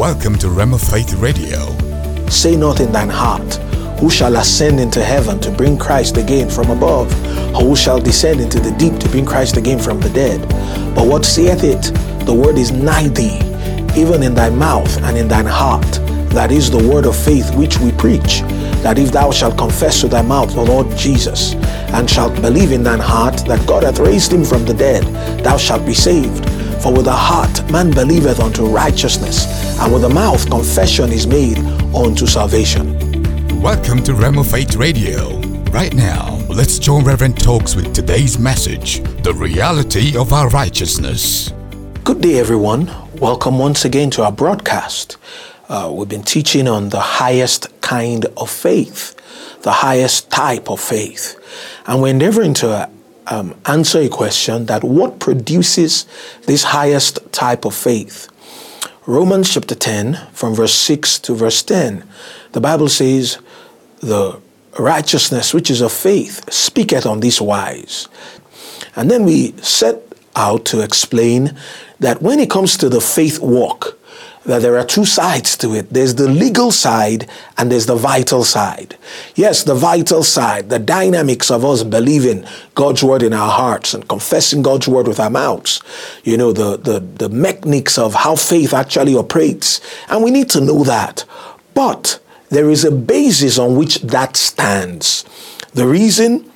Welcome to Rhema Faith Radio. Say not in thine heart, Who shall ascend into heaven to bring Christ again from above? Or who shall descend into the deep to bring Christ again from the dead? But what saith it? The word is nigh thee, even in thy mouth and in thine heart. That is the word of faith which we preach. That if thou shalt confess with thy mouth the Lord Jesus, and shalt believe in thine heart that God hath raised him from the dead, thou shalt be saved. For with the heart man believeth unto righteousness, and with the mouth confession is made unto salvation. Welcome to Rhema Faith Radio. Right now, let's join Reverend Talks with today's message The Reality of Our Righteousness. Good day, everyone. Welcome once again to our broadcast. Uh, we've been teaching on the highest kind of faith, the highest type of faith. And we're endeavoring to um, answer a question that what produces this highest type of faith? Romans chapter 10, from verse 6 to verse 10, the Bible says, The righteousness which is of faith speaketh on this wise. And then we set out to explain that when it comes to the faith walk, that there are two sides to it. There's the legal side and there's the vital side. Yes, the vital side, the dynamics of us believing God's word in our hearts and confessing God's word with our mouths. You know, the, the, the mechanics of how faith actually operates. And we need to know that. But there is a basis on which that stands. The reason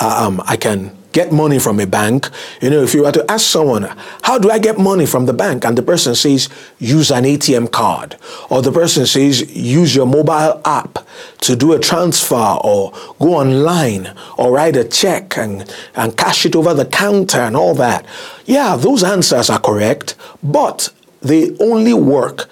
um, I can get money from a bank. You know, if you were to ask someone, how do I get money from the bank? And the person says, use an ATM card. Or the person says, use your mobile app to do a transfer or go online or write a check and, and cash it over the counter and all that. Yeah, those answers are correct, but they only work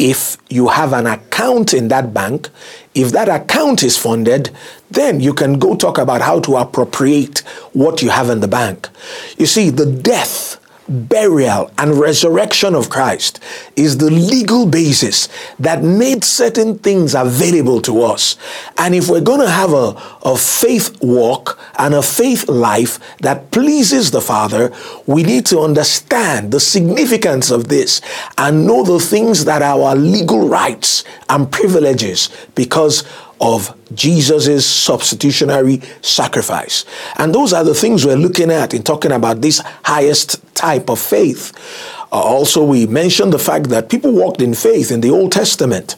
if you have an account in that bank, if that account is funded, then you can go talk about how to appropriate what you have in the bank. You see, the death, burial, and resurrection of Christ is the legal basis that made certain things available to us. And if we're going to have a, a faith walk and a faith life that pleases the Father, we need to understand the significance of this and know the things that are our legal rights and privileges because of Jesus' substitutionary sacrifice. And those are the things we're looking at in talking about this highest type of faith. Also, we mentioned the fact that people walked in faith in the Old Testament.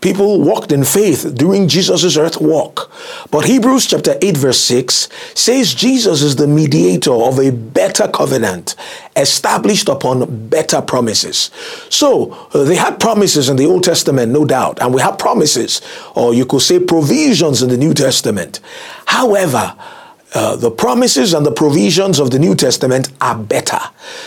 People walked in faith during Jesus' earth walk. But Hebrews chapter 8 verse 6 says Jesus is the mediator of a better covenant established upon better promises. So uh, they had promises in the Old Testament, no doubt, and we have promises, or you could say provisions in the New Testament. However, uh, the promises and the provisions of the New Testament are better.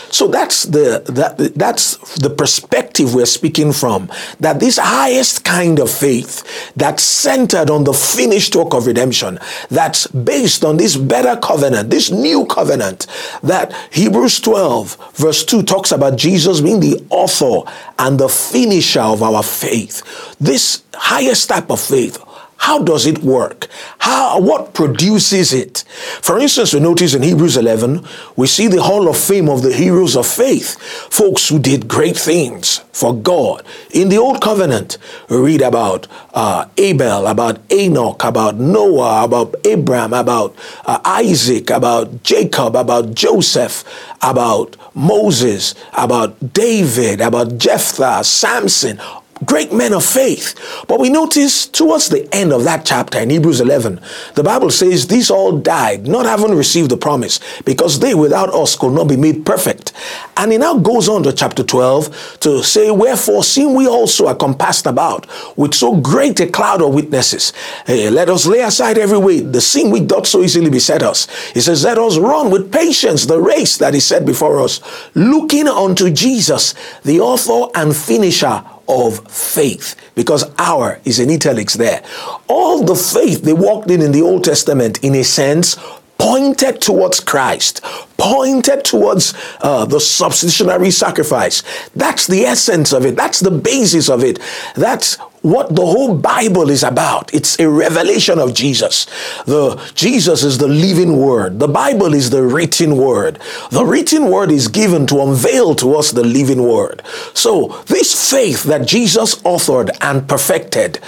So that's the that that's the perspective we're speaking from. That this highest kind of faith that's centered on the finished work of redemption, that's based on this better covenant, this new covenant, that Hebrews 12 verse 2 talks about Jesus being the author and the finisher of our faith. This highest type of faith how does it work? How, what produces it? For instance, we notice in Hebrews 11, we see the hall of fame of the heroes of faith, folks who did great things for God. In the Old Covenant, we read about uh, Abel, about Enoch, about Noah, about Abraham, about uh, Isaac, about Jacob, about Joseph, about Moses, about David, about Jephthah, Samson, great men of faith. But we notice towards the end of that chapter in Hebrews 11, the Bible says these all died, not having received the promise, because they without us could not be made perfect. And it now goes on to chapter 12 to say, Wherefore, seeing we also are compassed about with so great a cloud of witnesses, hey, let us lay aside every weight, the sin which doth so easily beset us. He says, Let us run with patience the race that is set before us, looking unto Jesus, the author and finisher of faith because our is in italics there. All the faith they walked in in the Old Testament, in a sense, pointed towards Christ, pointed towards uh, the substitutionary sacrifice. That's the essence of it. That's the basis of it. That's what the whole Bible is about. It's a revelation of Jesus. The Jesus is the living word. The Bible is the written word. The written word is given to unveil to us the living word. So this faith that Jesus authored and perfected,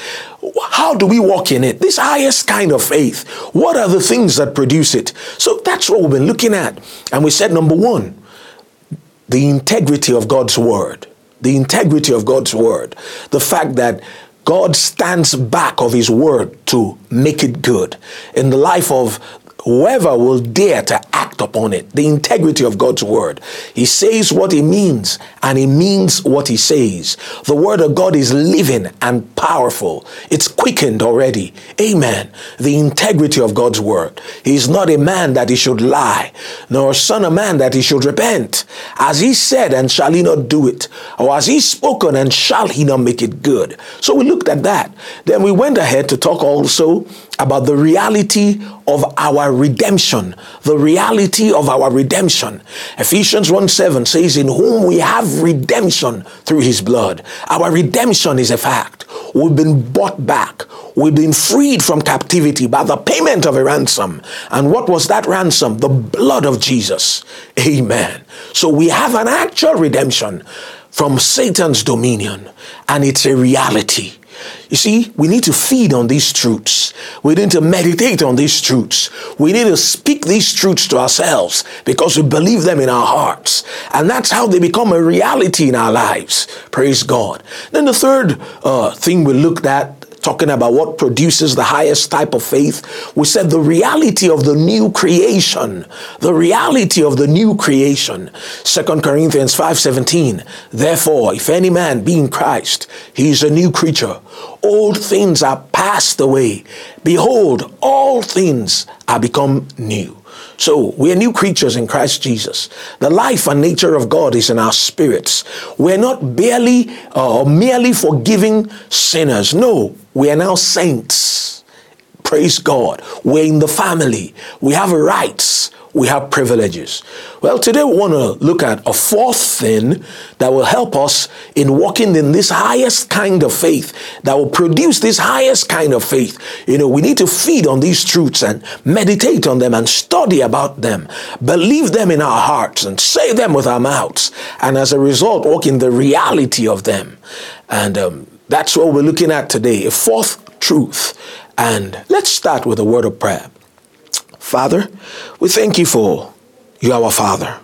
how do we walk in it? This highest kind of faith. What are the things that produce it? So that's what we've been looking at. And we said number one, the integrity of God's word the integrity of God's word, the fact that God stands back of his word to make it good. In the life of whoever will dare to act upon it, the integrity of God's word. He says what he means and he means what he says. The word of God is living and powerful. It's quickened already. Amen. The integrity of God's word. He is not a man that he should lie, nor a son of man that he should repent. As he said, and shall he not do it? Or as he spoken, and shall he not make it good? So we looked at that. Then we went ahead to talk also about the reality of our redemption, the reality of our redemption. Ephesians 1 7 says, In whom we have redemption through his blood. Our redemption is a fact. We've been bought back. We've been freed from captivity by the payment of a ransom. And what was that ransom? The blood of Jesus. Amen. So we have an actual redemption from Satan's dominion, and it's a reality. You see, we need to feed on these truths. We need to meditate on these truths. We need to speak these truths to ourselves because we believe them in our hearts. And that's how they become a reality in our lives. Praise God. Then the third uh, thing we looked at talking about what produces the highest type of faith, we said the reality of the new creation, the reality of the new creation. 2 Corinthians 5:17. Therefore, if any man be in Christ, he is a new creature. Old things are passed away. Behold, all things are become new. So we are new creatures in Christ Jesus. The life and nature of God is in our spirits. We're not barely uh, or merely forgiving sinners. No, we are now saints. Praise God. We're in the family. We have rights we have privileges. Well, today we want to look at a fourth thing that will help us in walking in this highest kind of faith, that will produce this highest kind of faith. You know, we need to feed on these truths and meditate on them and study about them, believe them in our hearts and say them with our mouths, and as a result, walk in the reality of them. And um, that's what we're looking at today, a fourth truth. And let's start with a word of prayer. Father, we thank you for you, our Father.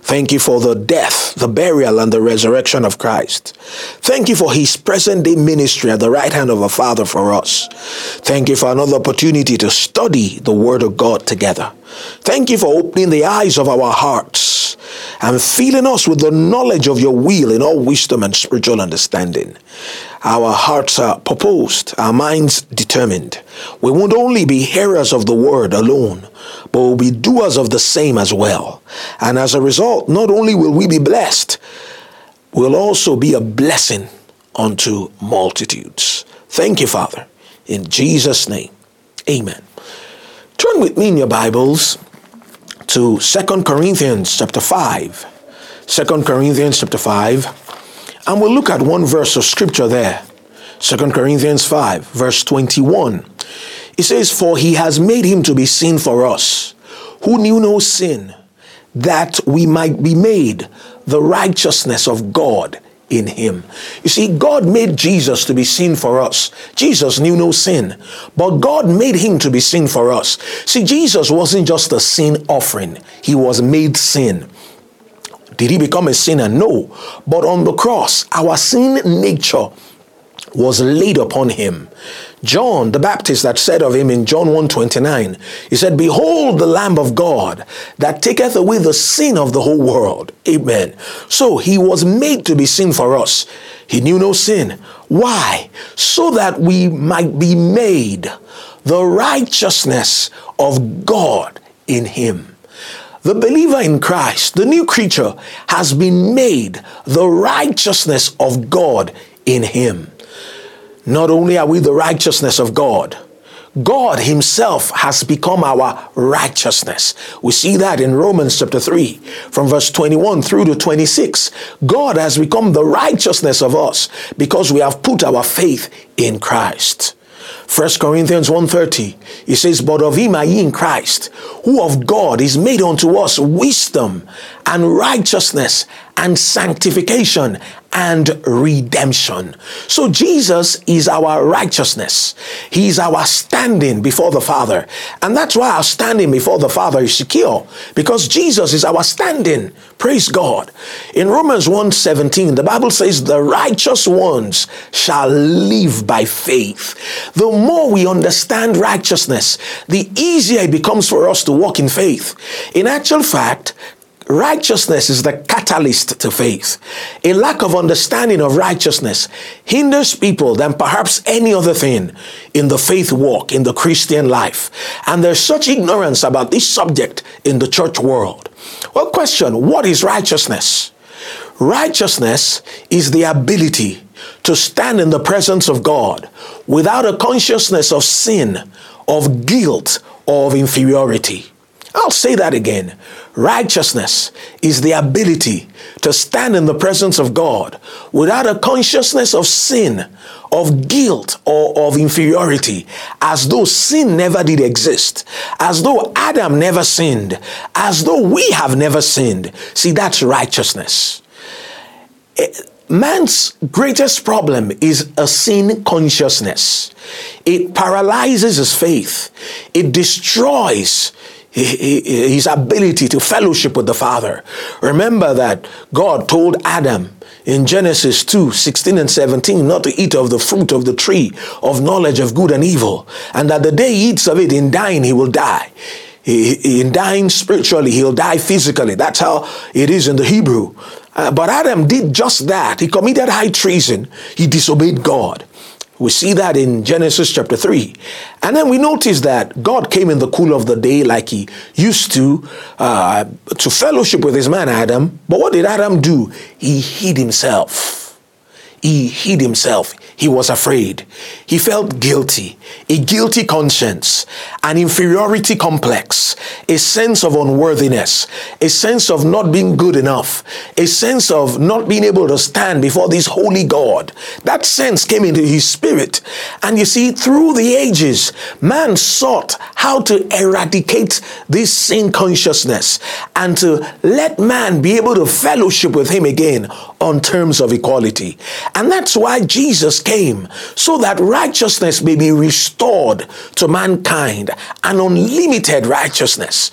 Thank you for the death, the burial, and the resurrection of Christ. Thank you for his present day ministry at the right hand of our Father for us. Thank you for another opportunity to study the Word of God together. Thank you for opening the eyes of our hearts and filling us with the knowledge of your will in all wisdom and spiritual understanding. Our hearts are proposed, our minds determined. We won't only be hearers of the word alone, but we'll be doers of the same as well. And as a result, not only will we be blessed, we'll also be a blessing unto multitudes. Thank you, Father. In Jesus' name, amen. Turn with me in your Bibles to Second Corinthians chapter 5. 2 Corinthians chapter 5 and we'll look at one verse of scripture there. 2 Corinthians 5, verse 21. It says, For he has made him to be sin for us, who knew no sin, that we might be made the righteousness of God in him. You see, God made Jesus to be sin for us. Jesus knew no sin, but God made him to be sin for us. See, Jesus wasn't just a sin offering, he was made sin. Did he become a sinner? No. But on the cross, our sin nature was laid upon him. John the Baptist that said of him in John 1:29, he said, "Behold the lamb of God that taketh away the sin of the whole world." Amen. So he was made to be sin for us. He knew no sin. Why? So that we might be made the righteousness of God in him. The believer in Christ, the new creature, has been made the righteousness of God in him. Not only are we the righteousness of God, God Himself has become our righteousness. We see that in Romans chapter 3, from verse 21 through to 26. God has become the righteousness of us because we have put our faith in Christ. 1 Corinthians 1.30, it says, But of him are ye in Christ, who of God is made unto us wisdom and righteousness and sanctification and redemption. So Jesus is our righteousness. He is our standing before the Father. And that's why our standing before the Father is secure because Jesus is our standing. Praise God. In Romans 1:17, the Bible says the righteous ones shall live by faith. The more we understand righteousness, the easier it becomes for us to walk in faith. In actual fact, Righteousness is the catalyst to faith. A lack of understanding of righteousness hinders people than perhaps any other thing in the faith walk, in the Christian life. And there's such ignorance about this subject in the church world. Well, question what is righteousness? Righteousness is the ability to stand in the presence of God without a consciousness of sin, of guilt, or of inferiority. I'll say that again. Righteousness is the ability to stand in the presence of God without a consciousness of sin, of guilt, or of inferiority, as though sin never did exist, as though Adam never sinned, as though we have never sinned. See, that's righteousness. Eh, man's greatest problem is a sin consciousness. It paralyzes his faith. It destroys his ability to fellowship with the Father. Remember that God told Adam in Genesis 2 16 and 17 not to eat of the fruit of the tree of knowledge of good and evil, and that the day he eats of it, in dying, he will die. In dying spiritually, he'll die physically. That's how it is in the Hebrew. Uh, but Adam did just that. He committed high treason. He disobeyed God. We see that in Genesis chapter 3. And then we notice that God came in the cool of the day like he used to, uh, to fellowship with his man Adam. But what did Adam do? He hid himself. He hid himself. He was afraid. He felt guilty, a guilty conscience, an inferiority complex, a sense of unworthiness, a sense of not being good enough, a sense of not being able to stand before this holy God. That sense came into his spirit. And you see, through the ages, man sought how to eradicate this sin consciousness and to let man be able to fellowship with him again on terms of equality. And that's why Jesus came, so that righteousness may be restored to mankind, an unlimited righteousness.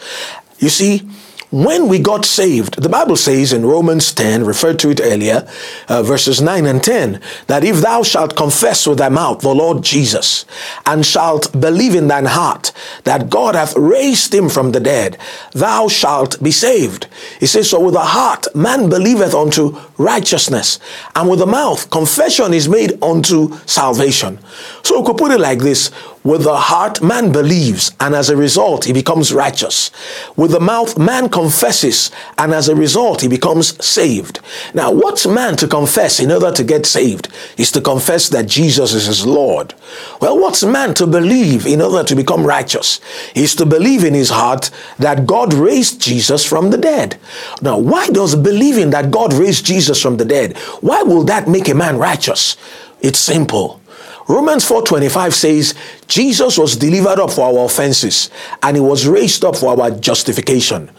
You see, when we got saved, the Bible says in Romans 10, referred to it earlier, uh, verses 9 and 10, that if thou shalt confess with thy mouth the Lord Jesus, and shalt believe in thine heart that God hath raised him from the dead, thou shalt be saved. He says, So with the heart man believeth unto righteousness, and with the mouth confession is made unto salvation. So we could put it like this with the heart, man believes, and as a result, he becomes righteous. With the mouth, man confesses, and as a result, he becomes saved. Now, what's man to confess in order to get saved? Is to confess that Jesus is his Lord. Well, what's man to believe in order to become righteous? Is to believe in his heart that God raised Jesus from the dead. Now, why does believing that God raised Jesus from the dead, why will that make a man righteous? It's simple. Romans 4:25 says Jesus was delivered up for our offenses and he was raised up for our justification.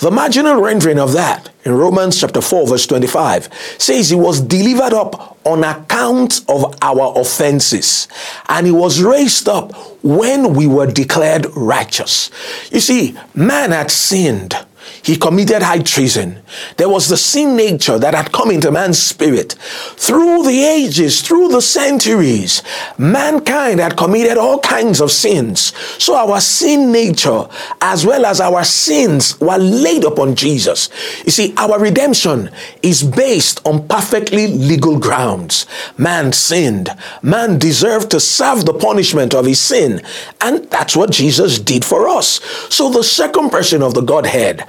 The marginal rendering of that in Romans chapter 4 verse 25 says he was delivered up on account of our offenses and he was raised up when we were declared righteous. You see, man had sinned he committed high treason. There was the sin nature that had come into man's spirit. Through the ages, through the centuries, mankind had committed all kinds of sins. So our sin nature, as well as our sins, were laid upon Jesus. You see, our redemption is based on perfectly legal grounds. Man sinned. Man deserved to serve the punishment of his sin. And that's what Jesus did for us. So the second person of the Godhead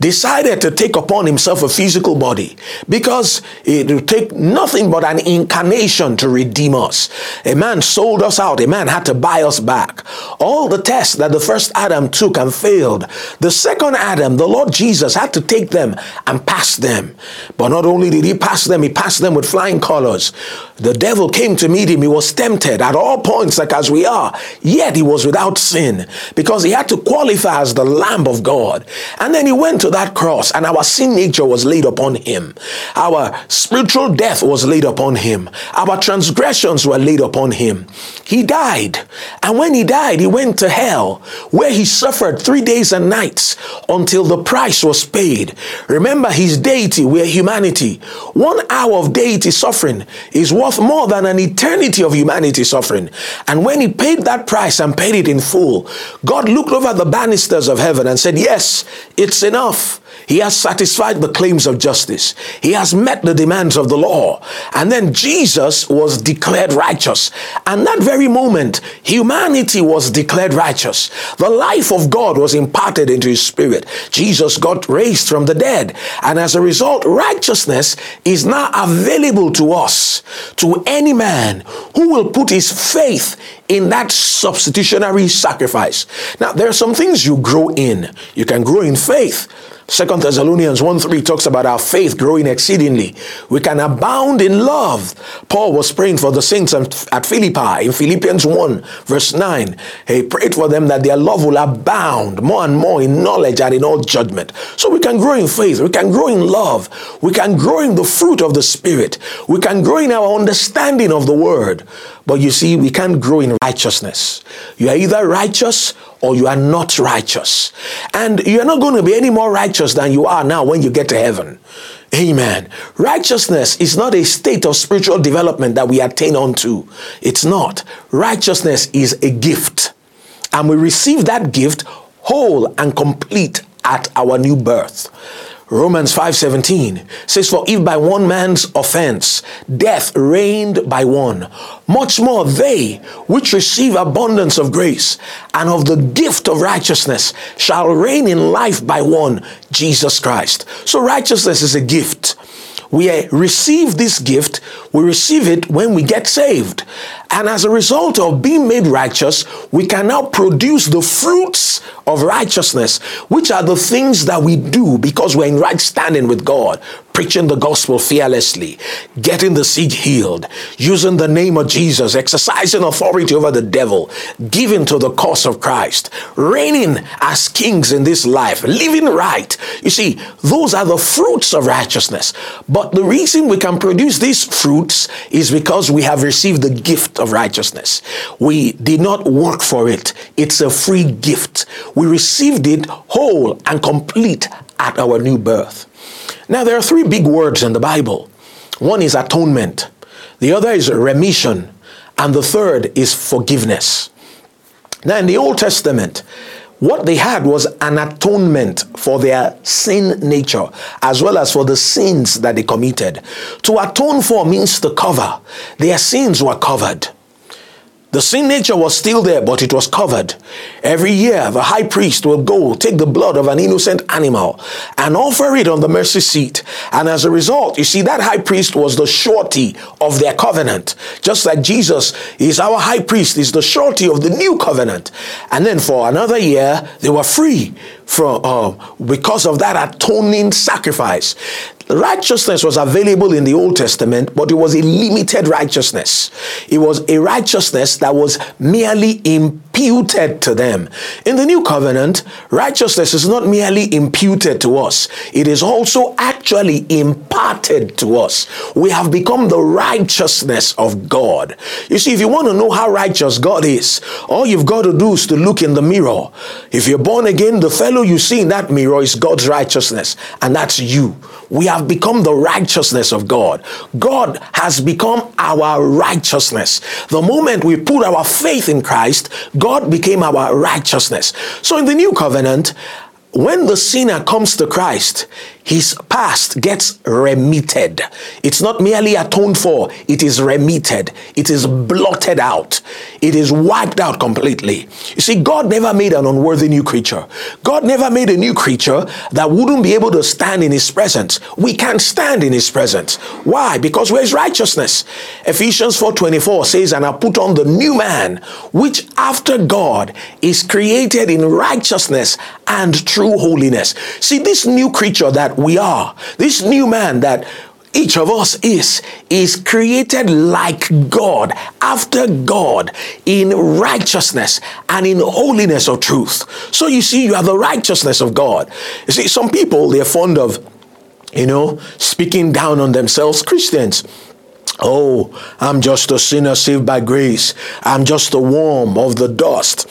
decided to take upon himself a physical body because it would take nothing but an incarnation to redeem us. A man sold us out, a man had to buy us back. All the tests that the first Adam took and failed, the second Adam, the Lord Jesus, had to take them and pass them. But not only did he pass them, he passed them with flying colors. The devil came to meet him, he was tempted at all points, like as we are, yet he was without sin because he had to qualify as the Lamb of God. And then he went to to that cross and our sin nature was laid upon him. Our spiritual death was laid upon him. Our transgressions were laid upon him. He died. And when he died, he went to hell where he suffered three days and nights until the price was paid. Remember his deity, we're humanity. One hour of deity suffering is worth more than an eternity of humanity suffering. And when he paid that price and paid it in full, God looked over the banisters of heaven and said, Yes, it's enough enough. He has satisfied the claims of justice. He has met the demands of the law. And then Jesus was declared righteous. And that very moment, humanity was declared righteous. The life of God was imparted into his spirit. Jesus got raised from the dead. And as a result, righteousness is now available to us, to any man who will put his faith in that substitutionary sacrifice. Now, there are some things you grow in. You can grow in faith. Second Thessalonians 1 3 talks about our faith growing exceedingly. We can abound in love. Paul was praying for the saints at Philippi in Philippians 1 verse 9. He prayed for them that their love will abound more and more in knowledge and in all judgment. So we can grow in faith. We can grow in love. We can grow in the fruit of the Spirit. We can grow in our understanding of the Word. But you see, we can't grow in righteousness. You are either righteous or you are not righteous. And you're not going to be any more righteous than you are now when you get to heaven. Amen. Righteousness is not a state of spiritual development that we attain unto. It's not. Righteousness is a gift. And we receive that gift whole and complete at our new birth. Romans 5:17 says for if by one man's offense death reigned by one much more they which receive abundance of grace and of the gift of righteousness shall reign in life by one Jesus Christ. So righteousness is a gift. We receive this gift, we receive it when we get saved. And as a result of being made righteous, we can now produce the fruits of righteousness, which are the things that we do because we're in right standing with God preaching the gospel fearlessly, getting the sick healed, using the name of Jesus, exercising authority over the devil, giving to the cause of Christ, reigning as kings in this life, living right. You see, those are the fruits of righteousness. But the reason we can produce these fruits is because we have received the gift of righteousness. We did not work for it, it's a free gift. We received it whole and complete at our new birth. Now, there are three big words in the Bible one is atonement, the other is remission, and the third is forgiveness. Now, in the Old Testament, what they had was an atonement for their sin nature as well as for the sins that they committed. To atone for means to cover. Their sins were covered. The sin nature was still there, but it was covered. Every year, the high priest will go take the blood of an innocent animal and offer it on the mercy seat. And as a result, you see, that high priest was the surety of their covenant. Just like Jesus is our high priest, is the surety of the new covenant. And then for another year, they were free from uh, because of that atoning sacrifice. Righteousness was available in the Old Testament, but it was a limited righteousness. It was a righteousness that was merely imputed to them. In the New Covenant, righteousness is not merely imputed to us, it is also actually imparted to us. We have become the righteousness of God. You see, if you want to know how righteous God is, all you've got to do is to look in the mirror. If you're born again, the fellow you see in that mirror is God's righteousness, and that's you. We have become the righteousness of God. God has become our righteousness. The moment we put our faith in Christ, God became our righteousness. So in the new covenant, when the sinner comes to Christ, his past gets remitted. It's not merely atoned for, it is remitted. It is blotted out. It is wiped out completely. You see, God never made an unworthy new creature. God never made a new creature that wouldn't be able to stand in his presence. We can't stand in his presence. Why? Because we're his righteousness. Ephesians 4:24 says, And I put on the new man, which after God is created in righteousness and true holiness. See, this new creature that we are, this new man that each of us is, is created like God, after God, in righteousness and in holiness of truth. So you see, you are the righteousness of God. You see, some people, they're fond of, you know, speaking down on themselves, Christians. Oh, I'm just a sinner saved by grace. I'm just a worm of the dust.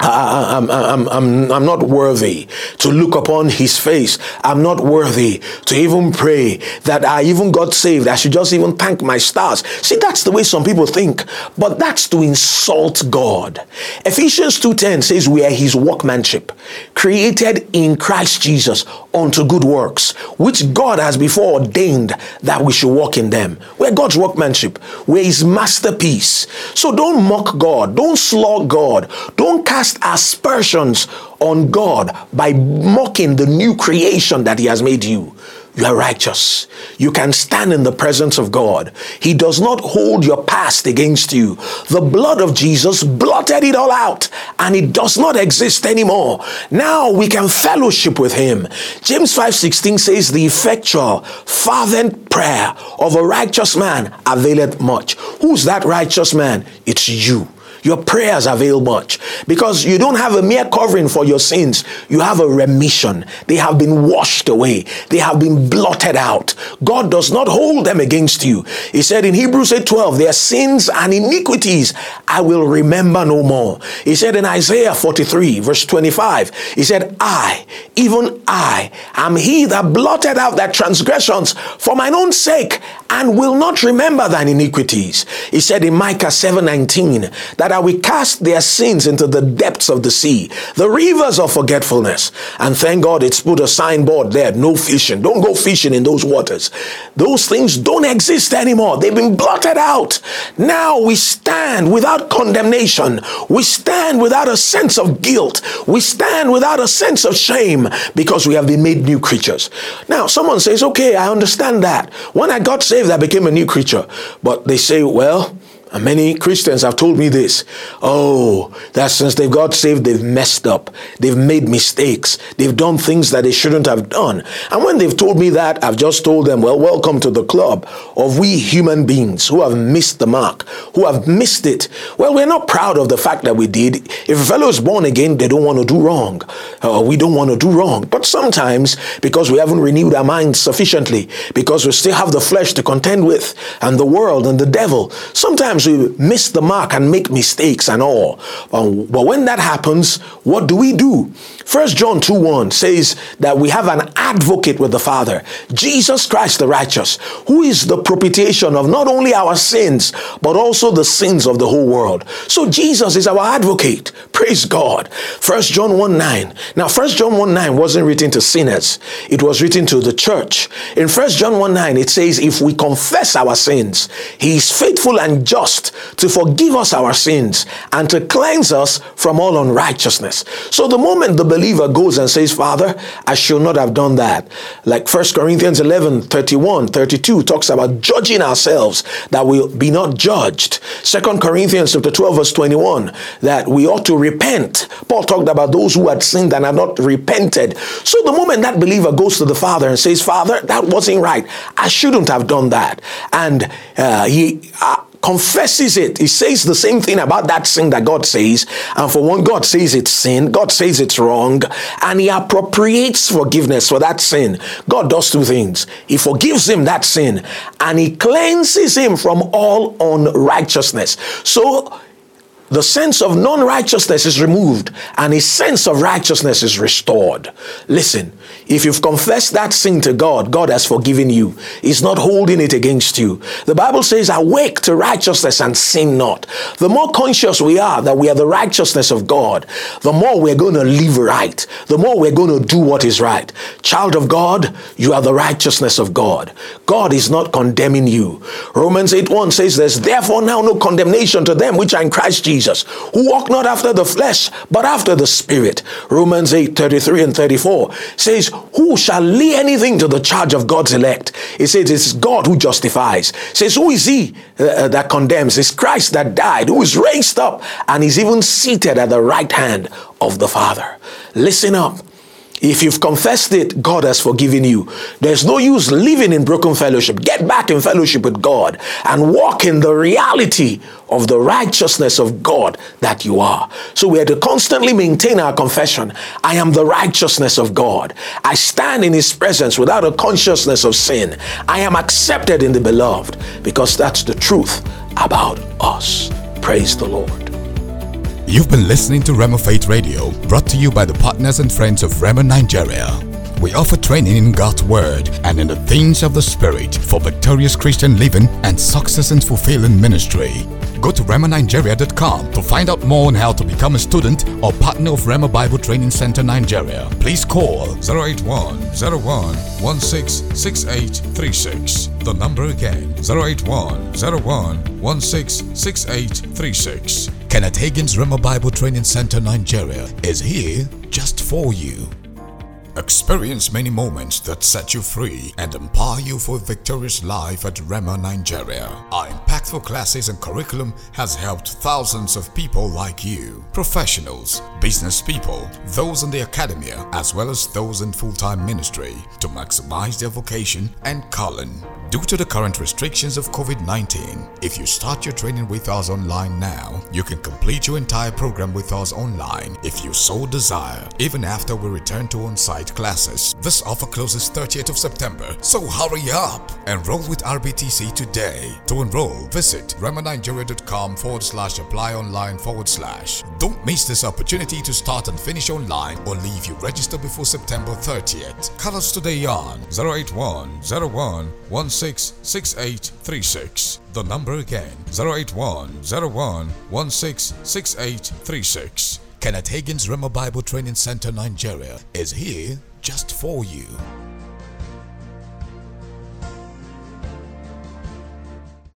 I, am I'm, I'm, I'm not worthy to look upon his face. I'm not worthy to even pray that I even got saved. I should just even thank my stars. See, that's the way some people think, but that's to insult God. Ephesians 2.10 says we are his workmanship, created in Christ Jesus unto good works, which God has before ordained that we should walk in them. We're God's workmanship. We're his masterpiece. So don't mock God. Don't slug God. Don't cast cast aspersions on God by mocking the new creation that He has made you. You are righteous. You can stand in the presence of God. He does not hold your past against you. The blood of Jesus blotted it all out and it does not exist anymore. Now we can fellowship with him. James 5:16 says the effectual fervent prayer of a righteous man availeth much. Who's that righteous man? It's you. Your prayers avail much because you don't have a mere covering for your sins. You have a remission. They have been washed away. They have been blotted out. God does not hold them against you. He said in Hebrews 8:12, their sins and iniquities I will remember no more. He said in Isaiah 43 verse 25, he said, I, even I, am he that blotted out their transgressions for mine own sake and will not remember thine iniquities. He said in Micah 7:19 that that will cast their sins into the depths of the sea, the rivers of forgetfulness. And thank God it's put a signboard there no fishing. Don't go fishing in those waters. Those things don't exist anymore. They've been blotted out. Now we stand without condemnation. We stand without a sense of guilt. We stand without a sense of shame because we have been made new creatures. Now, someone says, okay, I understand that. When I got saved, I became a new creature. But they say, well, and many Christians have told me this. Oh, that since they've got saved, they've messed up. They've made mistakes. They've done things that they shouldn't have done. And when they've told me that, I've just told them, well, welcome to the club of we human beings who have missed the mark, who have missed it. Well, we're not proud of the fact that we did. If a fellow is born again, they don't want to do wrong. Uh, we don't want to do wrong. But sometimes, because we haven't renewed our minds sufficiently, because we still have the flesh to contend with, and the world and the devil, sometimes we miss the mark and make mistakes and all. Um, but when that happens, what do we do? First John 2 1 says that we have an advocate with the Father, Jesus Christ the righteous, who is the propitiation of not only our sins, but also the sins of the whole world. So Jesus is our advocate. Praise God. First John 1 9. Now, First John 1 9 wasn't written to sinners, it was written to the church. In First John 1 9, it says, If we confess our sins, he is faithful and just to forgive us our sins and to cleanse us from all unrighteousness. So the moment the believer goes and says, Father, I should not have done that. Like 1 Corinthians 11, 31, 32 talks about judging ourselves that we be not judged. 2 Corinthians chapter 12, verse 21, that we ought to repent. Paul talked about those who had sinned and had not repented. So the moment that believer goes to the Father and says, Father, that wasn't right. I shouldn't have done that. And uh, he uh, confesses it. He says the same thing about that sin that God says. And for one, God says it's sin, God says it's wrong, and He appropriates forgiveness for that sin. God does two things He forgives him that sin, and He cleanses him from all unrighteousness. So the sense of non righteousness is removed and a sense of righteousness is restored. Listen, if you've confessed that sin to God, God has forgiven you. He's not holding it against you. The Bible says, Awake to righteousness and sin not. The more conscious we are that we are the righteousness of God, the more we're going to live right, the more we're going to do what is right. Child of God, you are the righteousness of God. God is not condemning you. Romans 8 1 says, There's therefore now no condemnation to them which are in Christ Jesus, who walk not after the flesh, but after the Spirit. Romans 8 33 and 34 says, Who shall lay anything to the charge of God's elect? It says, It's God who justifies. It says, Who is he uh, uh, that condemns? It's Christ that died, who is raised up, and is even seated at the right hand of the Father. Listen up. If you've confessed it, God has forgiven you. There's no use living in broken fellowship. Get back in fellowship with God and walk in the reality of the righteousness of God that you are. So we have to constantly maintain our confession. I am the righteousness of God. I stand in His presence without a consciousness of sin. I am accepted in the beloved because that's the truth about us. Praise the Lord. You've been listening to Rhema Faith Radio, brought to you by the partners and friends of Rhema Nigeria. We offer training in God's Word and in the things of the Spirit for victorious Christian living and success and fulfilling ministry. Go to rhemanigeria.com to find out more on how to become a student or partner of Rhema Bible Training Center Nigeria. Please call 081 01 166836. The number again 081 01 166836. Kenneth Hagin's Rhema Bible Training Center Nigeria is here just for you. Experience many moments that set you free and empower you for a victorious life at Rhema Nigeria. Our impactful classes and curriculum has helped thousands of people like you, professionals, business people, those in the academia, as well as those in full-time ministry, to maximize their vocation and calling. Due to the current restrictions of COVID-19, if you start your training with us online now, you can complete your entire program with us online if you so desire, even after we return to on-site classes. This offer closes 30th of September, so hurry up! Enroll with RBTC today. To enroll, visit rhemanigeria.com forward slash apply online forward slash. Don't miss this opportunity to start and finish online or leave you register before September 30th. Call us today on 081 01 166836. The number again 081 01 166836. Kenneth Hagin's Rhema Bible Training Center Nigeria is here just for you.